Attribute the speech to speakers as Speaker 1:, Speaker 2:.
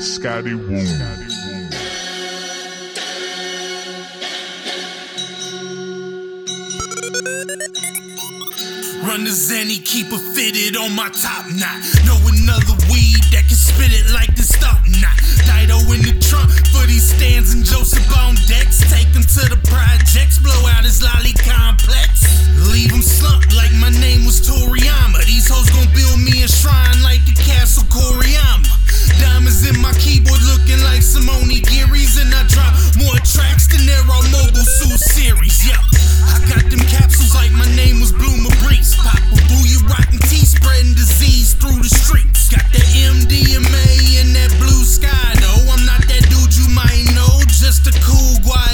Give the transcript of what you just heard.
Speaker 1: Scotty Wu.
Speaker 2: Run Tha Zeni, keep it fitted on my top knot. Know another weed that can spit it like the stop knot. Dido in the trunk for these stands and My keyboard looking like Simone Geary's, and I drop more tracks than there are mobile suit series. Yeah, I got them capsules like my name was Blue Breeze. You spreading disease through the streets. Got that MDMA and that blue sky. I'm not that dude you might know, just a cool
Speaker 3: guy.